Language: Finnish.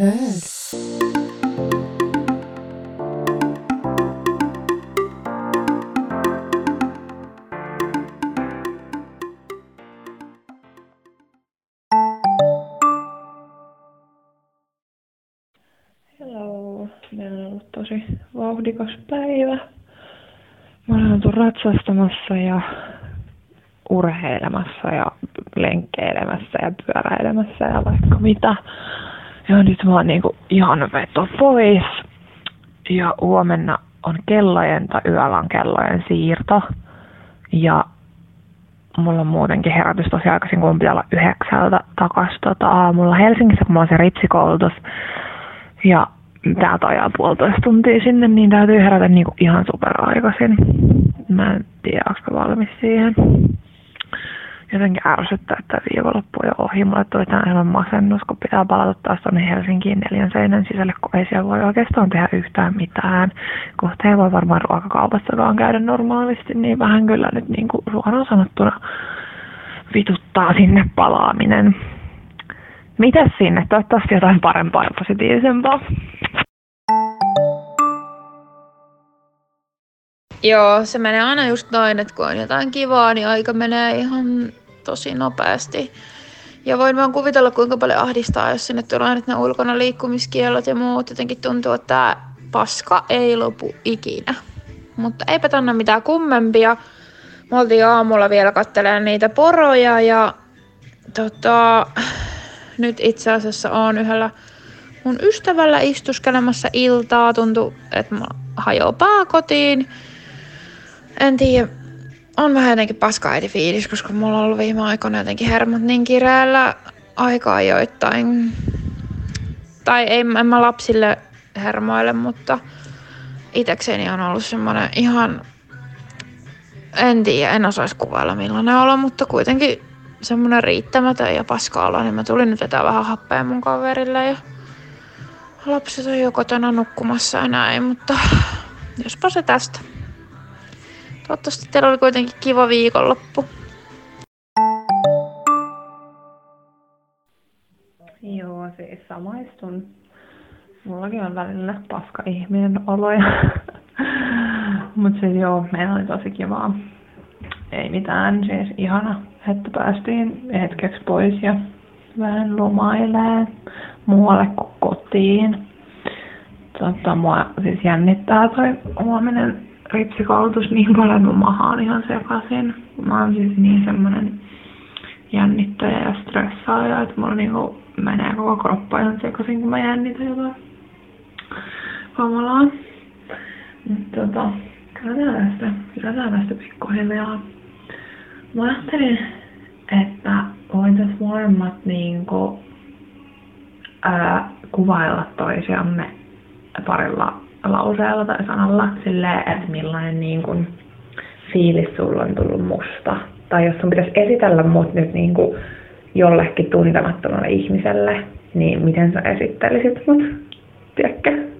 Heard. Hello. Meillä on ollut tosi vauhdikas päivä. Mä olen oltu ratsastamassa ja urheilemassa ja lenkkeilemässä ja pyöräilemässä ja vaikka mitä. Ja nyt mä oon niinku ihan veto pois. Ja huomenna on kellojen tai yöllä on kellojen siirto. Ja mulla on muutenkin herätys tosi aikaisin, kun pitää olla yhdeksältä takas tota, aamulla Helsingissä, kun mulla on se ritsikoulutus. Ja täältä ajaa puolitoista tuntia sinne, niin täytyy herätä niinku ihan superaikaisin. Mä en tiedä, onko valmis siihen. Jotenkin ärsyttää, että viikonloppu on jo ohi. Mulle tuli tänään ihan masennus, kun pitää palata taas tuonne Helsinkiin neljän seinän sisälle, kun ei siellä voi oikeastaan tehdä yhtään mitään. Kohta ei voi varmaan ruokakaupassakaan käydä normaalisti, niin vähän kyllä nyt niin kuin suoraan sanottuna vituttaa sinne palaaminen. Mitäs sinne? Toivottavasti jotain parempaa ja positiivisempaa. Joo, se menee aina just noin, että kun on jotain kivaa, niin aika menee ihan tosi nopeasti. Ja voin vaan kuvitella, kuinka paljon ahdistaa, jos sinne tulee nyt ne ulkona liikkumiskielot ja muut. Jotenkin tuntuu, että tämä paska ei lopu ikinä. Mutta eipä tänne mitään kummempia. Me oltiin aamulla vielä katselemaan niitä poroja ja tota, nyt itse asiassa on yhdellä mun ystävällä istuskelemassa iltaa. Tuntuu, että mä hajoaa pää kotiin. En tiedä, on vähän jotenkin paska fiilis, koska mulla on ollut viime aikoina jotenkin hermot niin kireällä aika ajoittain. Tai ei, en mä lapsille hermoille, mutta itekseni on ollut semmoinen ihan, en tiedä, en osaisi kuvailla millainen olo, mutta kuitenkin semmoinen riittämätön ja paska olo, niin mä tulin nyt vetää vähän happea mun kaverille ja lapset on jo kotona nukkumassa ja näin, mutta jospa se tästä. Toivottavasti teillä oli kuitenkin kiva viikonloppu. Joo, siis samaistun. Mullakin on välillä paska ihminen oloja. Mutta siis joo, meillä oli tosi kivaa. Ei mitään, siis ihana, että päästiin hetkeksi pois ja vähän lomailee muualle kuin kotiin. Tota, mua siis jännittää toi huominen ripsikoulutus niin paljon, mun maha on ihan sekaisin. Mä oon siis niin semmonen jännittäjä ja stressaaja, että mulla niinku menee koko kroppa ihan sekaisin, kun mä jännitän jotain kamalaa. Mutta tota, kyllä tästä, kyllä tästä pikkuhiljaa. Mä ajattelin, että voitaisiin molemmat niinku, ää, kuvailla toisiamme parilla lauseella tai sanalla silleen, että millainen niin kuin, fiilis sulla on tullut musta. Tai jos sun pitäisi esitellä mut nyt niin kuin, jollekin tuntemattomalle ihmiselle, niin miten sä esittelisit mut, tiedätkö?